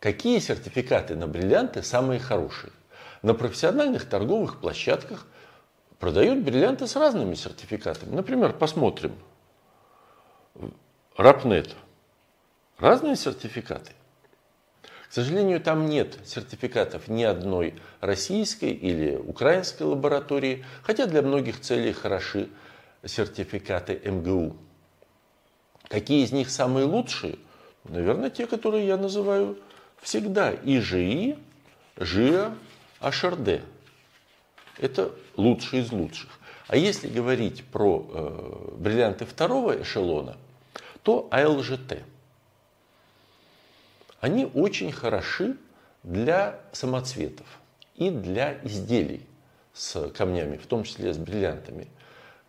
какие сертификаты на бриллианты самые хорошие. На профессиональных торговых площадках продают бриллианты с разными сертификатами. Например, посмотрим. Рапнет. Разные сертификаты. К сожалению, там нет сертификатов ни одной российской или украинской лаборатории, хотя для многих целей хороши сертификаты МГУ. Какие из них самые лучшие? Наверное, те, которые я называю всегда. ИЖИ, ЖИА, HRD. Это лучшие из лучших. А если говорить про э, бриллианты второго эшелона, то АЛЖТ – они очень хороши для самоцветов и для изделий с камнями, в том числе с бриллиантами.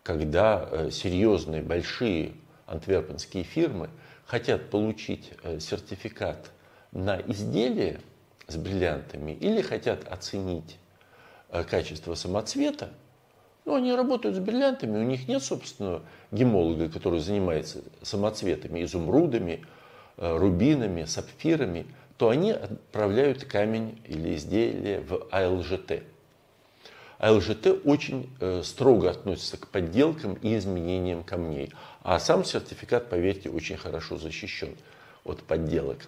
Когда э, серьезные, большие антверпенские фирмы хотят получить э, сертификат на изделие с бриллиантами или хотят оценить э, качество самоцвета, ну, они работают с бриллиантами, у них нет собственного гемолога, который занимается самоцветами, изумрудами, Э, рубинами, сапфирами, то они отправляют камень или изделие в АЛЖТ. АЛЖТ очень э, строго относится к подделкам и изменениям камней. А сам сертификат, поверьте, очень хорошо защищен от подделок.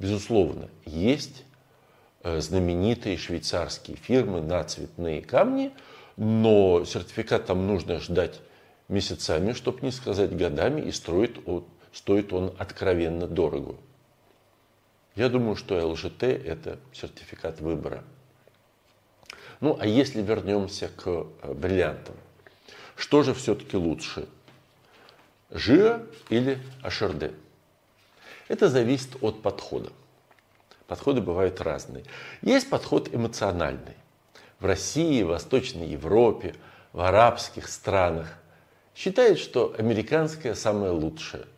Безусловно, есть э, знаменитые швейцарские фирмы на цветные камни, но сертификат там нужно ждать месяцами, чтобы не сказать годами, и строит от стоит он откровенно дорого. Я думаю, что ЛЖТ – это сертификат выбора. Ну, а если вернемся к э, бриллиантам, что же все-таки лучше? ЖИА или HRD? Это зависит от подхода. Подходы бывают разные. Есть подход эмоциональный. В России, в Восточной Европе, в арабских странах считают, что американское самое лучшее –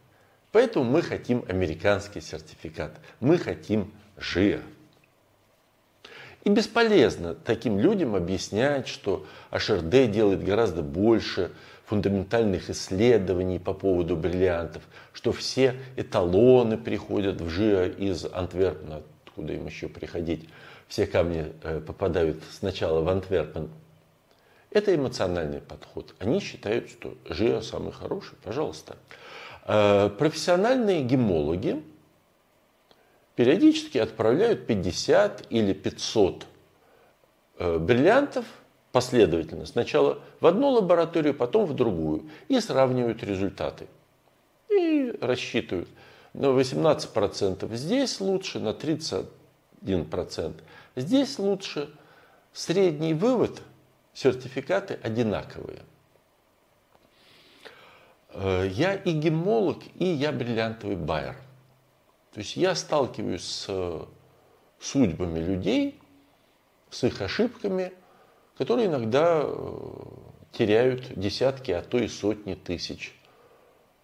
Поэтому мы хотим американский сертификат. Мы хотим ЖИА. И бесполезно таким людям объяснять, что HRD делает гораздо больше фундаментальных исследований по поводу бриллиантов, что все эталоны приходят в ЖИА из Антверпена, откуда им еще приходить. Все камни э, попадают сначала в Антверпен. Это эмоциональный подход. Они считают, что ЖИА самый хороший. Пожалуйста. Э, профессиональные гемологи периодически отправляют 50 или 500 э, бриллиантов последовательно. Сначала в одну лабораторию, потом в другую. И сравнивают результаты. И рассчитывают. На 18% здесь лучше, на 31% здесь лучше. Средний вывод – сертификаты одинаковые. Э, я и гемолог, и я бриллиантовый байер. То есть я сталкиваюсь с э, судьбами людей, с их ошибками, которые иногда э, теряют десятки, а то и сотни тысяч,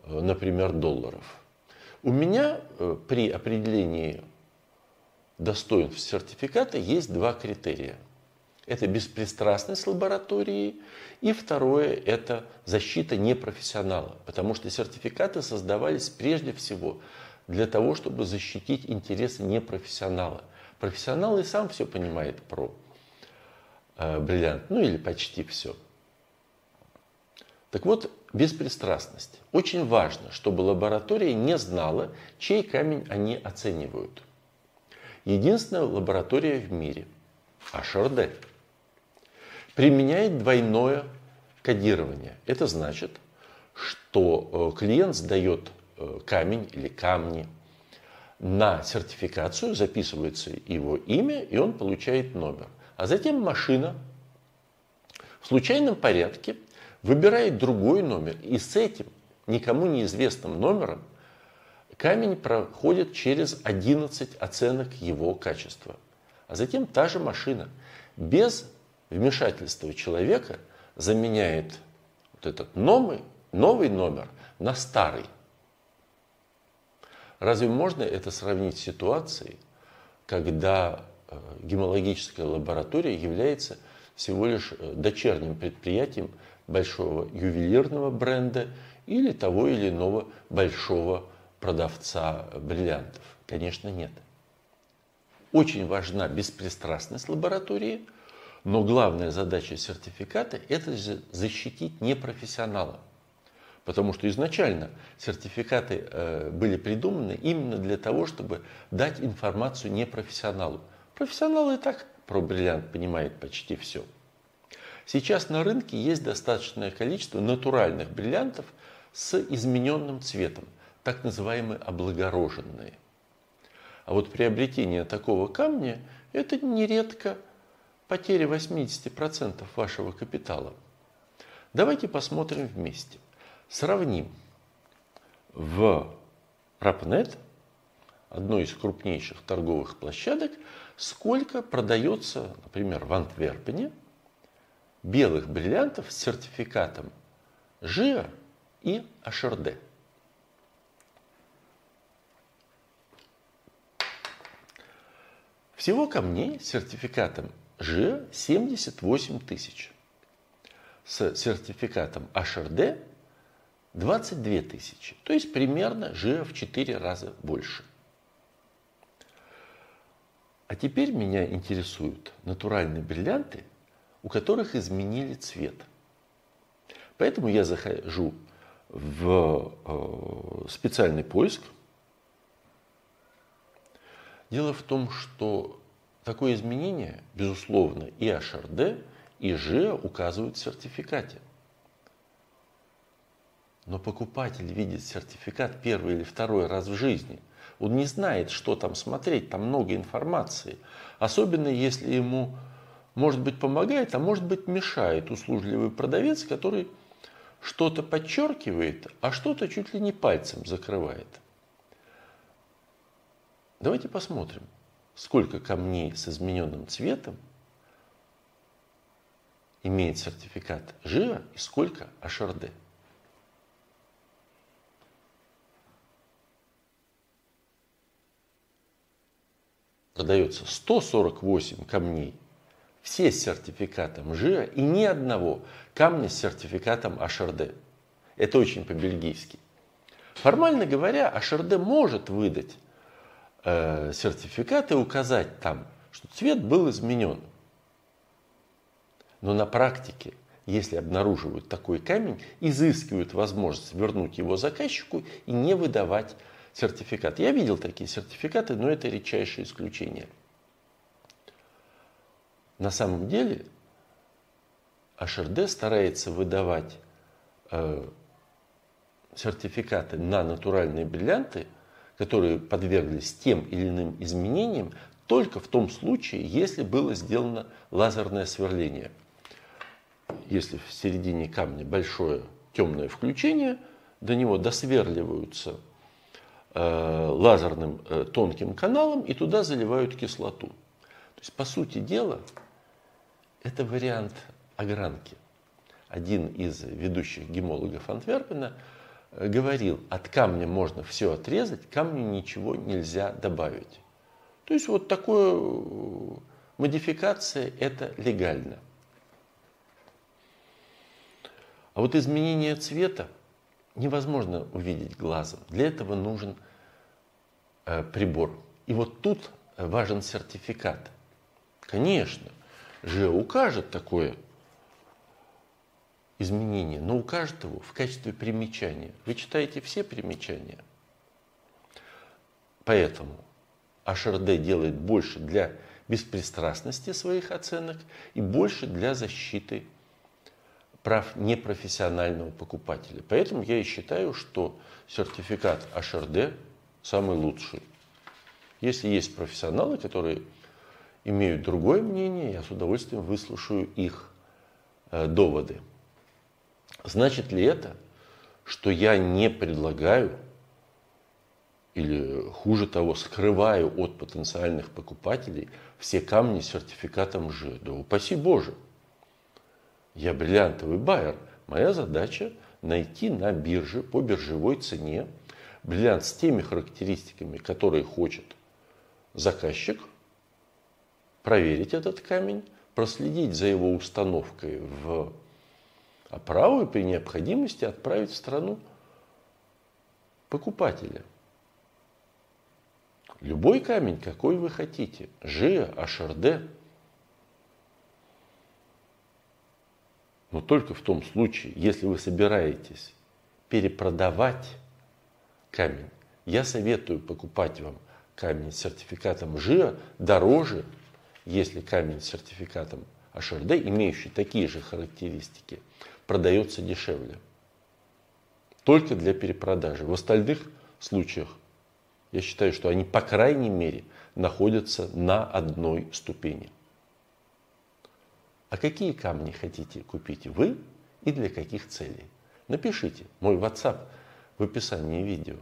например, долларов. У меня при определении достоинств сертификата есть два критерия – это беспристрастность лаборатории. И второе – это защита непрофессионала. Потому что сертификаты создавались прежде всего для того, чтобы защитить интересы непрофессионала. Профессионал и сам все понимает про э, бриллиант, ну или почти все. Так вот, беспристрастность. Очень важно, чтобы лаборатория не знала, чей камень они оценивают. Единственная лаборатория в мире – HRD – применяет двойное кодирование. Это значит, что э, клиент сдает э, камень или камни на сертификацию, записывается его имя, и он получает номер. А затем машина в случайном порядке выбирает другой номер, и с этим никому неизвестным номером камень проходит через 11 оценок его качества. А затем та же машина без вмешательство человека заменяет вот этот новый, новый номер на старый. Разве можно это сравнить с ситуацией, когда гемологическая лаборатория является всего лишь э, дочерним предприятием большого ювелирного бренда или того или иного большого продавца бриллиантов? Конечно, нет. очень важна беспристрастность лаборатории, но главная задача сертификата – это защитить непрофессионала. Потому что изначально сертификаты э, были придуманы именно для того, чтобы дать информацию непрофессионалу. Профессионал и так про бриллиант понимает почти все. Сейчас на рынке есть достаточное количество натуральных бриллиантов с измененным цветом, так называемые облагороженные. А вот приобретение такого камня – это нередко потеря 80% вашего капитала. Давайте посмотрим вместе. Сравним в Рапнет, одной из крупнейших торговых площадок, сколько продается, например, в Антверпене белых бриллиантов с сертификатом ЖИА и HRD. Всего камней с сертификатом ЖИА 78 тысяч. С сертификатом HRD 22 тысячи. То есть примерно ЖИА в 4 раза больше. А теперь меня интересуют натуральные бриллианты, у которых изменили цвет. Поэтому я захожу в э, специальный поиск. Дело в том, что такое изменение, безусловно, и HRD, и ЖИА указывают в сертификате. Но покупатель видит сертификат первый или второй раз в жизни. Он не знает, что там смотреть, там много информации. Особенно если ему, может быть, помогает, а может быть, мешает услужливый продавец, который что-то подчеркивает, а что-то чуть ли не пальцем закрывает. Давайте посмотрим, сколько камней с измененным цветом имеет сертификат ЖИА и сколько HRD. Продается 148 камней, все с сертификатом ЖИА и ни одного камня с сертификатом HRD. Это очень по-бельгийски. Формально говоря, HRD может выдать э, сертификат и указать там, что цвет был изменен. Но на практике, если обнаруживают такой камень, изыскивают возможность вернуть его заказчику и не выдавать сертификат. Я видел такие сертификаты, но это редчайшее исключение. На самом деле HRD старается выдавать э, сертификаты на натуральные бриллианты, которые подверглись тем или иным изменениям, только в том случае, если было сделано лазерное сверление. Если в середине камня большое темное включение, до него досверливаются лазерным э, тонким каналом и туда заливают кислоту. То есть, по сути дела, это вариант огранки. Один из ведущих гемологов Антверпена э, говорил, от камня можно все отрезать, камню ничего нельзя добавить. То есть вот такое модификация это легально. А вот изменение цвета невозможно увидеть глазом. Для этого нужен э, прибор. И вот тут важен сертификат. Конечно, же укажет такое изменение, но укажет его в качестве примечания. Вы читаете все примечания. Поэтому HRD делает больше для беспристрастности своих оценок и больше для защиты прав непрофессионального покупателя. Поэтому я и считаю, что сертификат HRD самый лучший. Если есть профессионалы, которые имеют другое мнение, я с удовольствием выслушаю их э, доводы. Значит ли это, что я не предлагаю или хуже того, скрываю от потенциальных покупателей все камни с сертификатом Ж? Да упаси Боже! Я бриллиантовый байер. Моя задача найти на бирже по биржевой цене бриллиант с теми характеристиками, которые хочет заказчик, проверить этот камень, проследить за его установкой в оправу и при необходимости отправить в страну покупателя. Любой камень, какой вы хотите. Жия, HRD. Но только в том случае, если вы собираетесь перепродавать камень, я советую покупать вам камень с сертификатом ЖИА дороже, если камень с сертификатом HRD, имеющий такие же характеристики, продается дешевле. Только для перепродажи. В остальных случаях я считаю, что они, по крайней мере, находятся на одной ступени. А какие камни хотите купить вы и для каких целей? Напишите. Мой WhatsApp в описании видео.